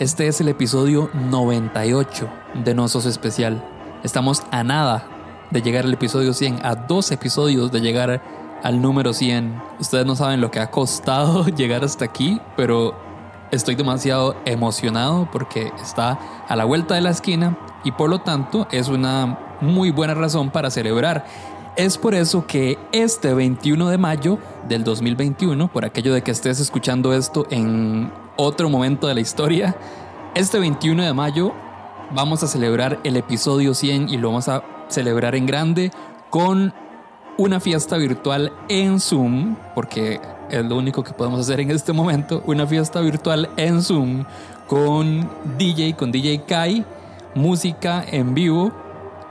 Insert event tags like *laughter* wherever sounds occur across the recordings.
Este es el episodio 98 de Nosos Especial. Estamos a nada de llegar al episodio 100, a dos episodios de llegar al número 100. Ustedes no saben lo que ha costado *laughs* llegar hasta aquí, pero estoy demasiado emocionado porque está a la vuelta de la esquina y por lo tanto es una muy buena razón para celebrar. Es por eso que este 21 de mayo del 2021, por aquello de que estés escuchando esto en otro momento de la historia, este 21 de mayo vamos a celebrar el episodio 100 y lo vamos a celebrar en grande con una fiesta virtual en Zoom, porque es lo único que podemos hacer en este momento, una fiesta virtual en Zoom con DJ, con DJ Kai, música en vivo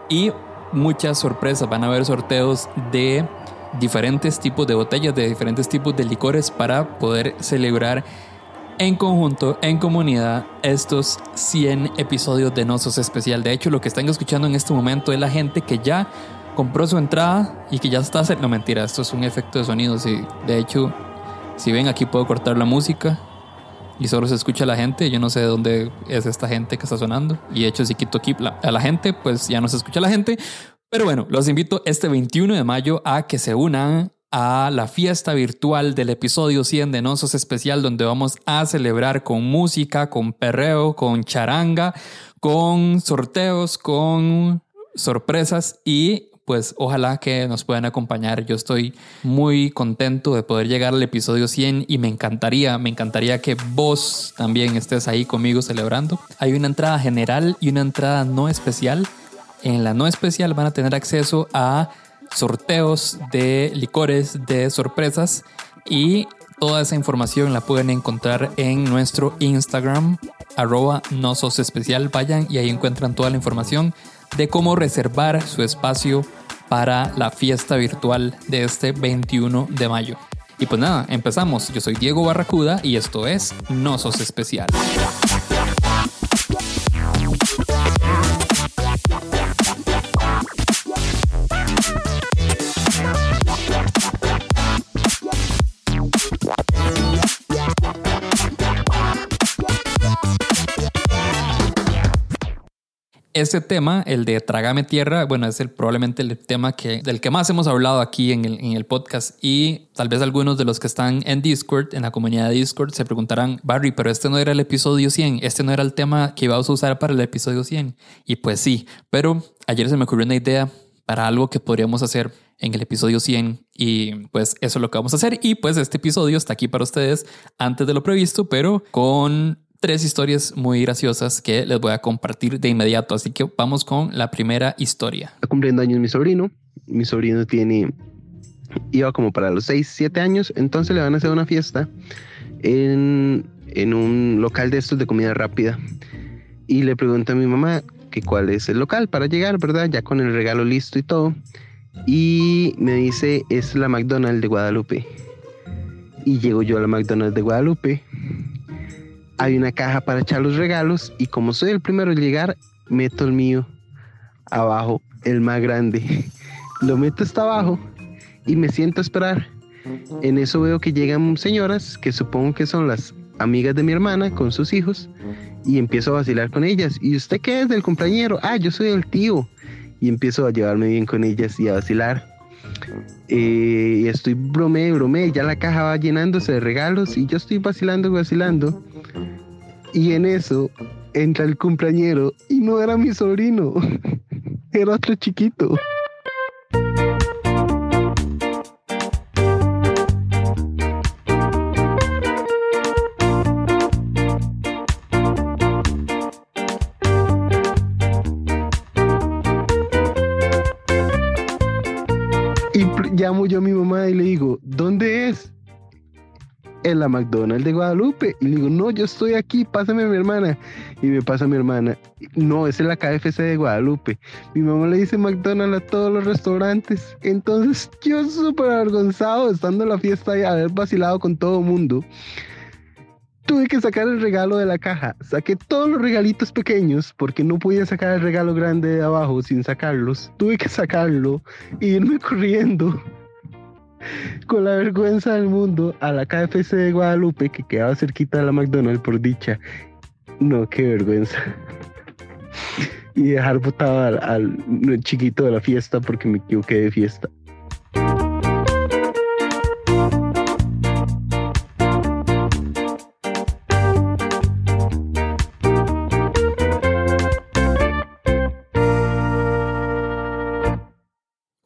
y muchas sorpresas. Van a haber sorteos de diferentes tipos de botellas, de diferentes tipos de licores para poder celebrar en conjunto, en comunidad, estos 100 episodios de Nosos Especial. De hecho, lo que están escuchando en este momento es la gente que ya compró su entrada y que ya está... No, mentira, esto es un efecto de sonido. Sí. De hecho, si ven, aquí puedo cortar la música y solo se escucha la gente. Yo no sé de dónde es esta gente que está sonando. Y de hecho, si quito aquí a la gente, pues ya no se escucha la gente. Pero bueno, los invito este 21 de mayo a que se unan a la fiesta virtual del episodio 100 de Nosos Especial, donde vamos a celebrar con música, con perreo, con charanga, con sorteos, con sorpresas y pues ojalá que nos puedan acompañar. Yo estoy muy contento de poder llegar al episodio 100 y me encantaría, me encantaría que vos también estés ahí conmigo celebrando. Hay una entrada general y una entrada no especial. En la no especial van a tener acceso a sorteos de licores, de sorpresas y toda esa información la pueden encontrar en nuestro Instagram, arroba especial. Vayan y ahí encuentran toda la información de cómo reservar su espacio para la fiesta virtual de este 21 de mayo. Y pues nada, empezamos. Yo soy Diego Barracuda y esto es Nosos Especial. Este tema, el de Trágame Tierra, bueno, es el, probablemente el tema que, del que más hemos hablado aquí en el, en el podcast y tal vez algunos de los que están en Discord, en la comunidad de Discord, se preguntarán, Barry, pero este no era el episodio 100, este no era el tema que ibas a usar para el episodio 100. Y pues sí, pero ayer se me ocurrió una idea para algo que podríamos hacer en el episodio 100 y pues eso es lo que vamos a hacer y pues este episodio está aquí para ustedes antes de lo previsto, pero con tres historias muy graciosas que les voy a compartir de inmediato. Así que vamos con la primera historia. Está cumpliendo años mi sobrino. Mi sobrino tiene, iba como para los 6, 7 años. Entonces le van a hacer una fiesta en, en un local de estos de comida rápida. Y le pregunta a mi mamá que cuál es el local para llegar, ¿verdad? Ya con el regalo listo y todo. Y me dice, es la McDonald's de Guadalupe. Y llego yo a la McDonald's de Guadalupe hay una caja para echar los regalos y como soy el primero en llegar, meto el mío abajo, el más grande. *laughs* Lo meto hasta abajo y me siento a esperar. En eso veo que llegan señoras, que supongo que son las amigas de mi hermana con sus hijos, y empiezo a vacilar con ellas. ¿Y usted qué es del compañero? Ah, yo soy el tío. Y empiezo a llevarme bien con ellas y a vacilar. Eh, y estoy bromé, bromé, ya la caja va llenándose de regalos y yo estoy vacilando, vacilando. Y en eso entra el cumpleañero y no era mi sobrino, *laughs* era otro chiquito. Llamo yo a mi mamá y le digo, ¿dónde es? En la McDonald's de Guadalupe. Y le digo, no, yo estoy aquí, pásame a mi hermana. Y me pasa a mi hermana. No, es en la KFC de Guadalupe. Mi mamá le dice McDonald's a todos los restaurantes. Entonces yo súper avergonzado, estando en la fiesta y haber vacilado con todo el mundo tuve que sacar el regalo de la caja. Saqué todos los regalitos pequeños porque no podía sacar el regalo grande de abajo sin sacarlos. Tuve que sacarlo e irme *laughs* corriendo con la vergüenza del mundo a la KFC de Guadalupe que quedaba cerquita de la McDonald's por dicha. No, qué vergüenza. y dejar botado al, al chiquito de la fiesta porque me equivoqué de fiesta.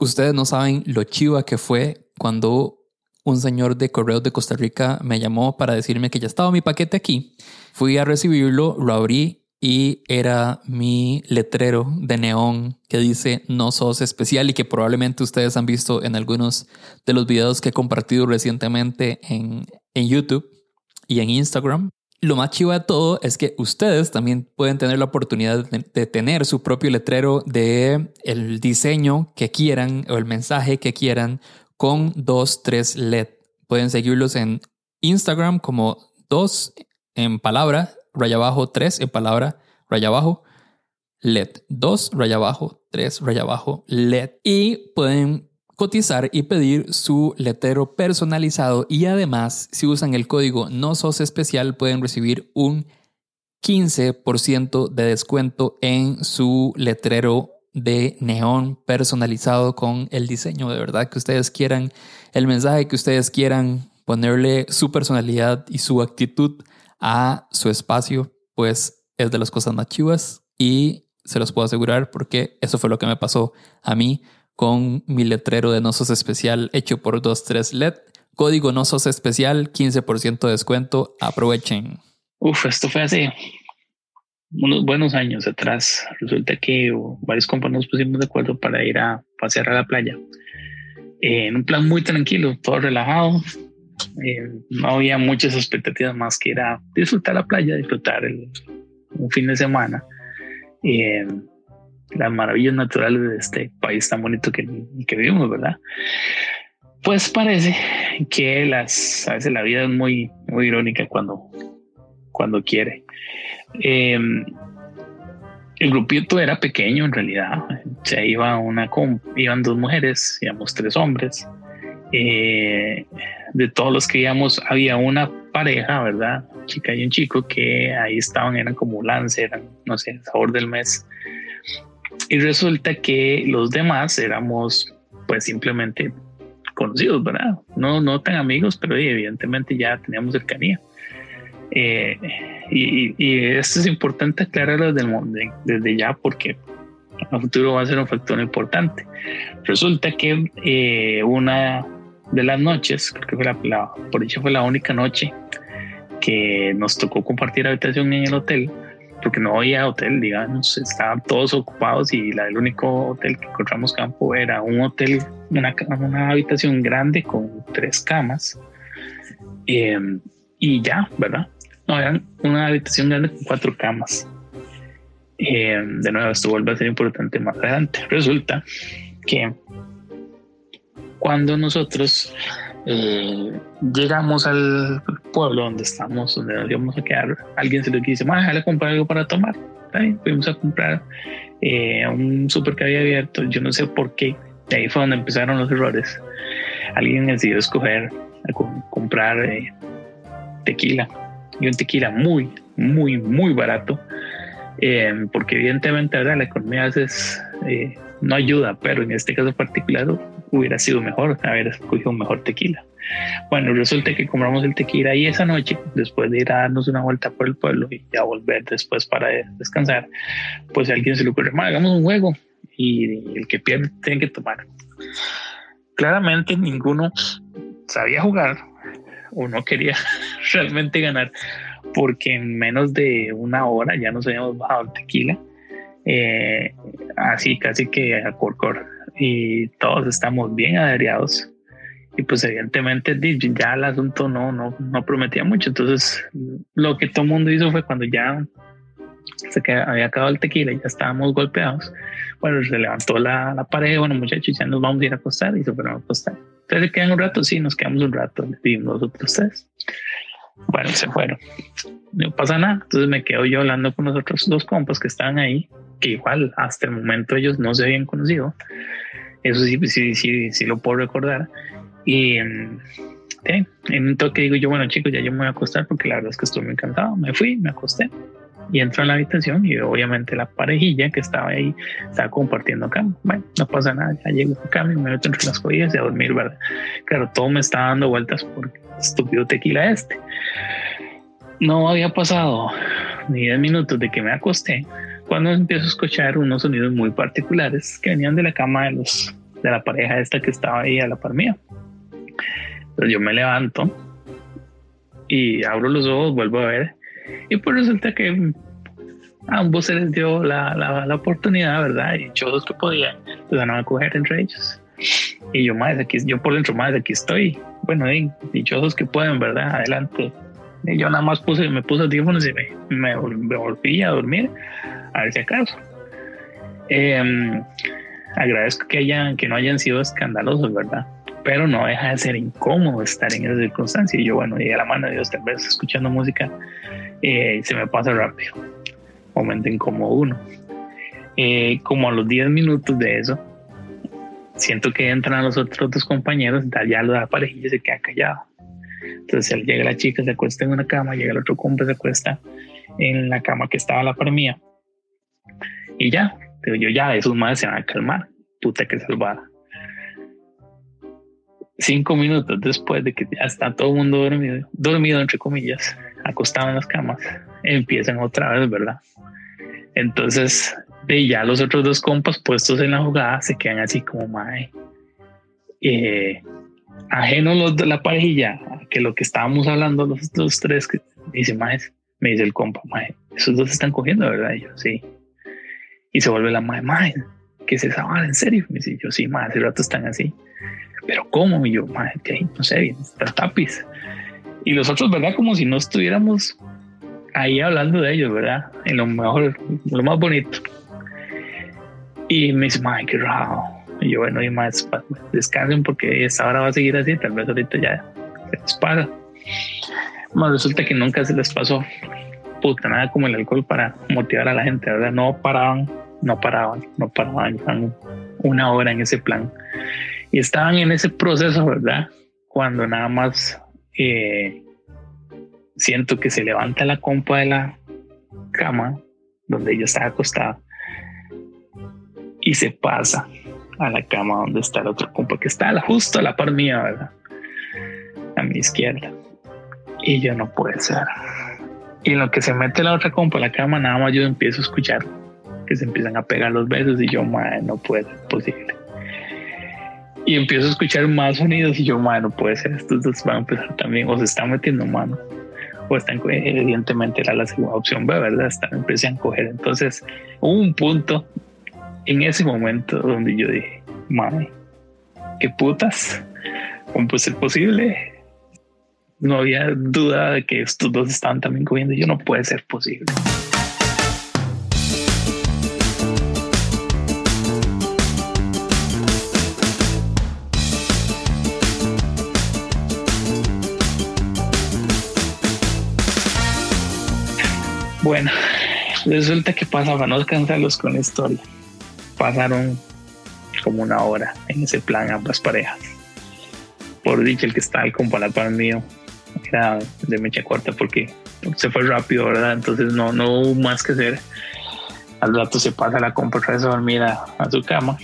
Ustedes no saben lo chiva que fue cuando un señor de correos de Costa Rica me llamó para decirme que ya estaba mi paquete aquí. Fui a recibirlo, lo abrí y era mi letrero de neón que dice no sos especial y que probablemente ustedes han visto en algunos de los videos que he compartido recientemente en, en YouTube y en Instagram. Lo más chivo de todo es que ustedes también pueden tener la oportunidad de, tener su propio letrero de el diseño que quieran o el mensaje que quieran con dos, tres LED. Pueden seguirlos en Instagram como dos en palabra, raya abajo, tres en palabra, raya abajo, LED. Dos, raya abajo, tres, raya abajo, LED. Y pueden cotizar y pedir su letrero personalizado y además si usan el código no sos especial pueden recibir un 15% de descuento en su letrero de neón personalizado con el diseño de verdad que ustedes quieran, el mensaje que ustedes quieran, ponerle su personalidad y su actitud a su espacio, pues es de las cosas más chivas y se los puedo asegurar porque eso fue lo que me pasó a mí con mi letrero de Nosos Especial hecho por 23 LED. Código Nosos Especial, 15% de descuento. Aprovechen. Uf, esto fue hace unos buenos años atrás. Resulta que varios compañeros nos pusimos de acuerdo para ir a pasear a la playa. Eh, en un plan muy tranquilo, todo relajado. Eh, no había muchas expectativas más que ir a disfrutar la playa, disfrutar el, un fin de semana. Eh, las maravillas naturales de este país tan bonito que, que vivimos, ¿verdad? Pues parece que las, a veces la vida es muy, muy irónica cuando, cuando quiere. Em, el grupito era pequeño en realidad. Se iba una iban dos mujeres, íbamos tres hombres. Eh, de todos los que íbamos había una pareja, ¿verdad? chica y un chico que ahí estaban, eran como lance, eran, no sé, sabor del mes. Y resulta que los demás éramos pues simplemente conocidos, ¿verdad? No, no tan amigos, pero evidentemente ya teníamos cercanía. Eh, y, esto es importante aclararlo desde, desde ya porque a futuro va a ser un factor importante. Resulta que eh, una de las noches, creo que fue la, la, por fue la única noche que nos tocó compartir habitación en el hotel, porque no había hotel, digamos, estaban todos ocupados y la, el único hotel que encontramos campo era un hotel, una, una habitación grande con tres camas em, y ya, ¿verdad? No, era una habitación grande con cuatro camas. Em, de nuevo, esto vuelve a ser importante más adelante. Resulta que cuando nosotros eh, llegamos al pueblo donde estamos, donde nos íbamos a quedar, alguien se le dice, déjale comprar algo para tomar. Fuimos a comprar eh, un súper que había abierto, yo no sé por qué, de ahí fue donde empezaron los errores. Alguien decidió escoger, comprar eh, tequila, y un tequila muy, muy, muy barato, porque evidentemente ahora la economía a veces no ayuda, pero en este caso particular hubiera sido mejor haber escogido un mejor tequila. Bueno, resulta que compramos el tequila y esa noche, después de ir a darnos una vuelta por el pueblo y ya volver después para descansar, pues a alguien se le ocurre, hagamos un juego y el que pierde tiene que tomar. Claramente ninguno sabía jugar o no quería realmente ganar porque en menos de una hora ya nos habíamos bajado el tequila. Eh, así casi que a corcor y todos estamos bien adheriados y pues evidentemente ya el asunto no, no, no prometía mucho. Entonces lo que todo el mundo hizo fue cuando ya se que había acabado el tequila y ya estábamos golpeados, bueno, se levantó la, la pared, bueno muchachos, ya nos vamos a ir a acostar y se fueron a acostar. Se quedan un rato, sí, nos quedamos un rato, vimos los otros tres. Bueno, se fueron. No pasa nada. Entonces me quedo yo hablando con los otros dos compas que estaban ahí, que igual hasta el momento ellos no se habían conocido. Eso sí, sí, sí, sí lo puedo recordar. Y en un toque digo yo, bueno chicos, ya yo me voy a acostar porque la verdad es que estoy muy cansado. Me fui, me acosté. y entro a la habitación y obviamente la parejilla que estaba ahí estaba compartiendo cama. Bueno, no pasa nada, ya llego a cama y me meto entre las costillas y a dormir, ¿verdad? Claro, todo me estaba dando vueltas por estúpido tequila este. No había pasado ni 10 minutos de que me acosté cuando empiezo a escuchar unos sonidos muy particulares que venían de la cama de los de la pareja esta que estaba ahí a la par mía. Entonces yo me levanto y abro los ojos, vuelvo a ver y pues resulta que a ambos se les dio la, la, oportunidad, ¿verdad? Y los que podían, pues van a coger entre ellos. Y yo más aquí, yo por dentro más aquí estoy. Bueno, dichosos que pueden, ¿verdad? Adelante. Y yo nada más puse, me puse audífonos y me, me, volví a dormir, a ver si acaso. Em, agradezco que hayan, que no hayan sido escandalosos, ¿verdad? Pero no deja de ser incómodo estar en esa circunstancia. Y yo, bueno, y a la mano de Dios, tal vez escuchando música, eh, se me pasa rápido. Momento incómodo uno. Eh, como a los 10 minutos de eso, siento que entran los otros dos compañeros, ya la parejilla se queda callado. Entonces llega la chica, se acuesta en una cama, llega el otro compa, se acuesta en la cama que estaba la par mía. Y ya, pero yo ya, esos madres se van a calmar. Puta que salvada. Cinco minutos después de que ya está todo el mundo dormido, dormido entre comillas, acostado en las camas, empiezan otra vez, ¿verdad? Entonces, de ya los otros dos compas puestos en la jugada se quedan así como, mae, eh, ajenos los de la parejilla, que lo que estábamos hablando los, dos tres, que dice, mae, me dice el compa, mae, esos dos se están cogiendo, ¿verdad? Y yo, sí. Y se vuelve la mae, mae, ¿qué es esa? ¿En serio? Me dice, yo, sí, mae, hace rato están así. Pero ¿cómo? Y yo, mae, que no sé, bien, está tapiz. Y los otros, ¿verdad? Como si no estuviéramos ahí hablando de ellos, ¿verdad? En lo mejor, lo más bonito. Y me dice, qué raro. Y yo, bueno, y más, descansen porque esta hora va a seguir así, tal vez ahorita ya se les pasa. Más resulta que nunca se les pasó puta nada como el alcohol para motivar a la gente, ¿verdad? No paraban, no paraban, no paraban, una hora en ese plan. Y estaban en ese proceso, ¿verdad? Cuando nada más eh, siento que se levanta la compa de la cama donde yo estaba acostada y se pasa a la cama donde está el otro compa que está justo a la par mía, ¿verdad? A mi izquierda. Y yo no puede ser. Y en lo que se mete la otra compa a la cama, nada más yo empiezo a escuchar que se empiezan a pegar los besos y yo, madre, no puede ser posible. Y empiezo a escuchar más sonidos y yo, madre, no puede ser, estos dos van a empezar también, o se están metiendo mano, o están, evidentemente era la segunda opción B, ¿verdad? Están, empiezan a coger. Entonces, un punto en ese momento donde yo dije, madre, qué putas, ¿cómo puede ser posible? no había duda de que estos dos estaban también comiendo. Yo no puede ser posible. Bueno, resulta que pasa para no cansarlos con la historia. Pasaron como una hora en ese plan ambas parejas. Por dicho, el que está al compa la mío era de mecha corta porque se fue rápido, ¿verdad? Entonces no, no hubo más que hacer. Al rato se pasa la compra otra vez a dormir a, su cama.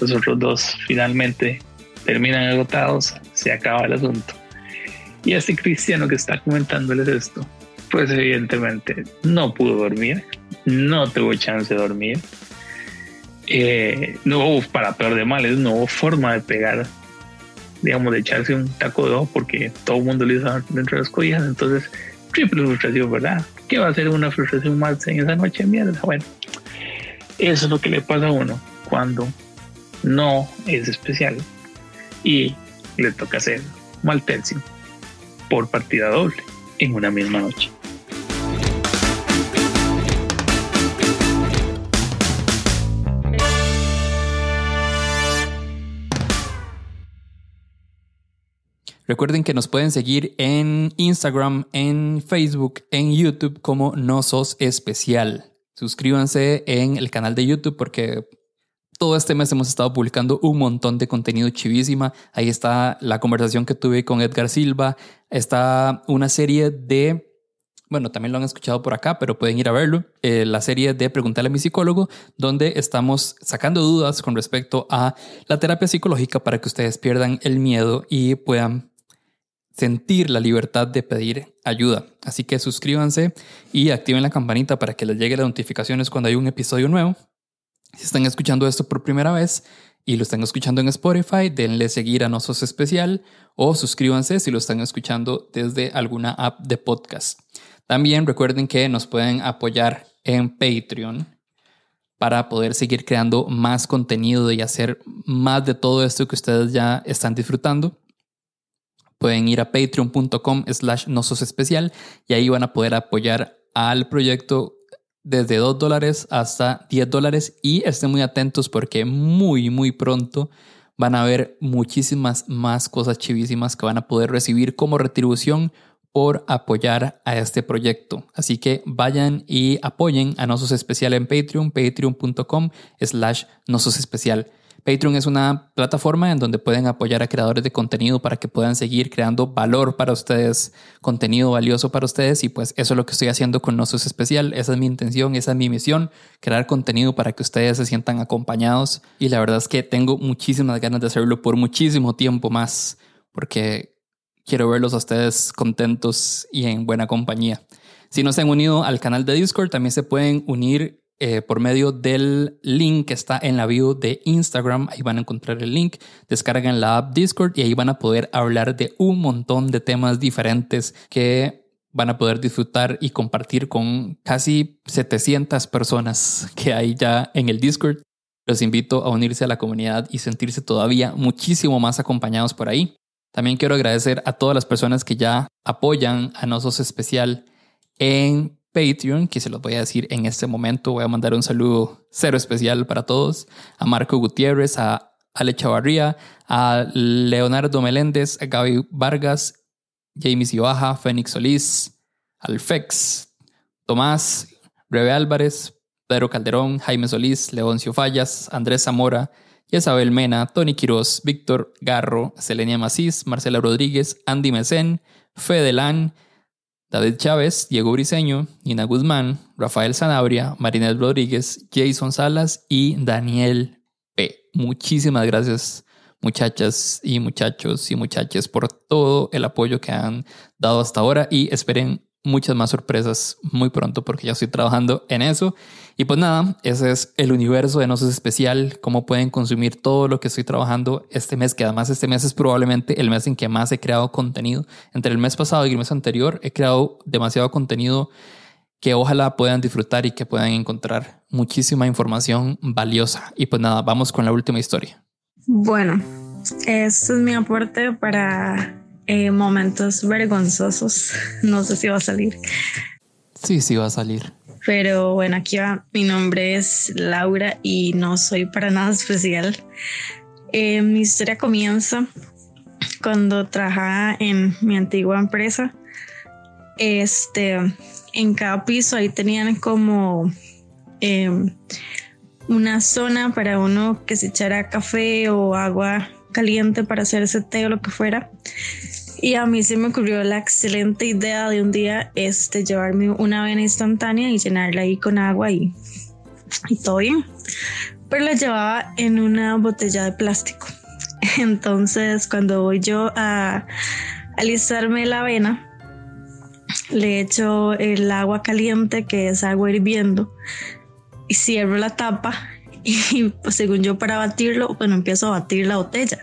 Los otros dos finalmente terminan agotados, se acaba el asunto. Y este cristiano que está comentándoles esto, pues evidentemente no pudo dormir, no tuvo chance de dormir. Eh, no para peor de males, no hubo forma de pegar digamos, de echarse un taco de ojo porque todo el mundo le hizo dentro de las cobijas. Entonces, triple frustración, ¿verdad? ¿Qué va a ser una frustración más en esa noche? Mierda, bueno, eso es lo que le pasa a uno cuando no es especial y le toca hacer mal tercio por partida doble en una misma noche. Recuerden que nos pueden seguir en Instagram, en Facebook, en YouTube como No Sos Especial. Suscríbanse en el canal de YouTube porque todo este mes hemos estado publicando un montón de contenido chivísima. Ahí está la conversación que tuve con Edgar Silva. Está una serie de bueno, también lo han escuchado por acá, pero pueden ir a verlo, eh, la serie de Preguntarle a mi psicólogo, donde estamos sacando dudas con respecto a la terapia psicológica para que ustedes pierdan el miedo y puedan sentir la libertad de pedir ayuda. Así que suscríbanse y activen la campanita para que les llegue las notificaciones cuando hay un episodio nuevo. Si están escuchando esto por primera vez, y lo están escuchando en Spotify, denle seguir a Nosos Especial o suscríbanse si lo están escuchando desde alguna app de podcast. También recuerden que nos pueden apoyar en Patreon para poder seguir creando más contenido y hacer más de todo esto que ustedes ya están disfrutando. Pueden ir a patreon.com slash especial y ahí van a poder apoyar al proyecto desde 2 dólares hasta 10 dólares y estén muy atentos porque muy, muy pronto van a ver muchísimas más cosas chivísimas que van a poder recibir como retribución por apoyar a este proyecto. Así que vayan y apoyen a Nosos Especial en Patreon, patreon.com slash Nosos Especial. Patreon es una plataforma en donde pueden apoyar a creadores de contenido para que puedan seguir creando valor para ustedes, contenido valioso para ustedes. Y pues eso es lo que estoy haciendo con Nosos Especial, esa es mi intención, esa es mi misión, crear contenido para que ustedes se sientan acompañados. Y la verdad es que tengo muchísimas ganas de hacerlo por muchísimo tiempo más porque quiero verlos a ustedes contentos y en buena compañía. Si no se han unido al canal de Discord, también se pueden unir eh, por medio del link que está en la bio de Instagram. Ahí van a encontrar el link. Descargan la app Discord y ahí van a poder hablar de un montón de temas diferentes que van a poder disfrutar y compartir con casi 700 personas que hay ya en el Discord. Los invito a unirse a la comunidad y sentirse todavía muchísimo más acompañados por ahí. También quiero agradecer a todas las personas que ya apoyan a Nosos Especial en Patreon, que se los voy a decir en este momento. Voy a mandar un saludo cero especial para todos. A Marco Gutiérrez, a Ale Chavarría, a Leonardo Meléndez, a Gaby Vargas, James Ibaja, Fénix Solís, Alfex, Tomás, Rebe Álvarez, Pedro Calderón, Jaime Solís, Leoncio Fallas, Andrés Zamora, Isabel Mena, Tony Quiroz, Víctor Garro, Selenia Macís, Marcela Rodríguez, Andy Mesén, Fede Lan, David Chávez, Diego Briseño, Nina Guzmán, Rafael Sanabria, Marinel Rodríguez, Jason Salas y Daniel P. Muchísimas gracias muchachas y muchachos y muchachas por todo el apoyo que han dado hasta ahora y esperen muchas más sorpresas muy pronto porque ya estoy trabajando en eso. Y pues nada, ese es el universo de Noces Especial, cómo pueden consumir todo lo que estoy trabajando este mes, que además este mes es probablemente el mes en que más he creado contenido. Entre el mes pasado y el mes anterior he creado demasiado contenido que ojalá puedan disfrutar y que puedan encontrar muchísima información valiosa. Y pues nada, vamos con la última historia. Bueno, este es mi aporte para eh, momentos vergonzosos. *laughs* No sé si va a salir. Sí, sí va a salir. Pero bueno, aquí va. Mi nombre es Laura y no soy para nada especial. Eh, mi historia comienza cuando trabajaba en mi antigua empresa. Este, en cada piso ahí tenían como em, una zona para uno que se echara café o agua caliente para hacerse té o lo que fuera. Y a mí se me ocurrió la excelente idea de un día este, llevarme una avena instantánea y llenarla ahí con agua y, y todo bien. Pero la llevaba en una botella de plástico. *laughs* Entonces, cuando voy yo a alistarme la avena, le echo el agua caliente, que es agua hirviendo, y cierro la tapa. *laughs* Y pues, según yo, para batirlo, bueno, empiezo a batir la botella,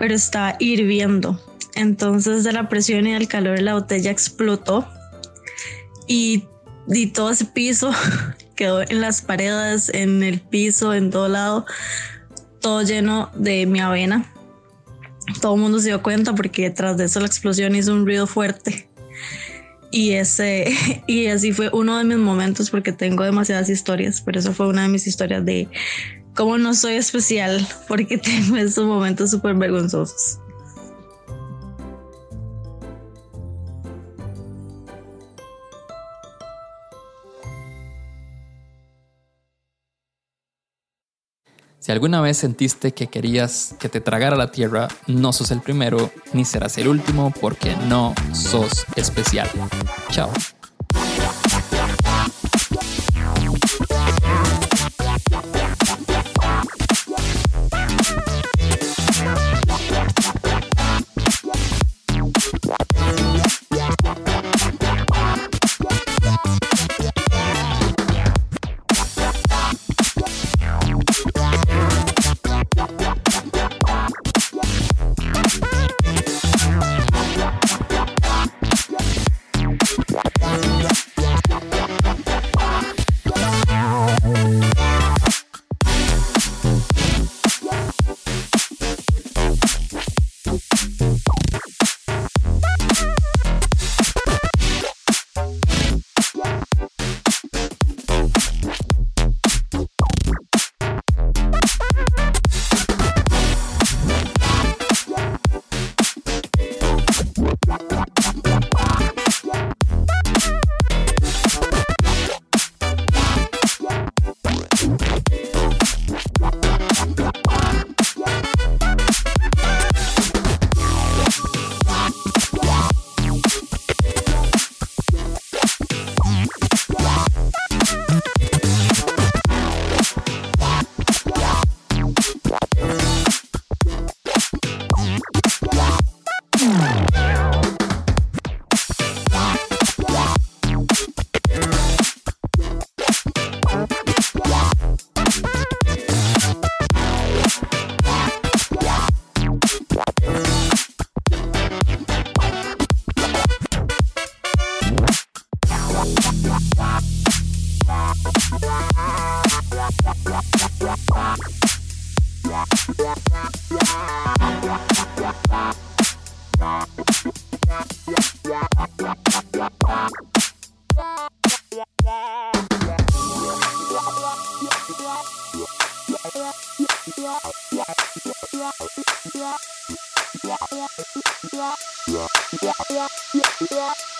pero está hirviendo. Entonces de la presión y del calor la botella explotó y, y todo ese piso *laughs* quedó en las paredes, en el piso, en todo lado, todo lleno de mi avena. Todo el mundo se dio cuenta porque detrás de eso la explosión hizo un ruido fuerte. Y ese *laughs* y así fue uno de mis momentos porque tengo demasiadas historias, pero eso fue una de mis historias de cómo no soy especial porque *laughs* tengo esos momentos súper vergonzosos. Si alguna vez sentiste que querías que te tragara la tierra, no sos el primero ni serás el último porque no sos especial. Chao. Yeah.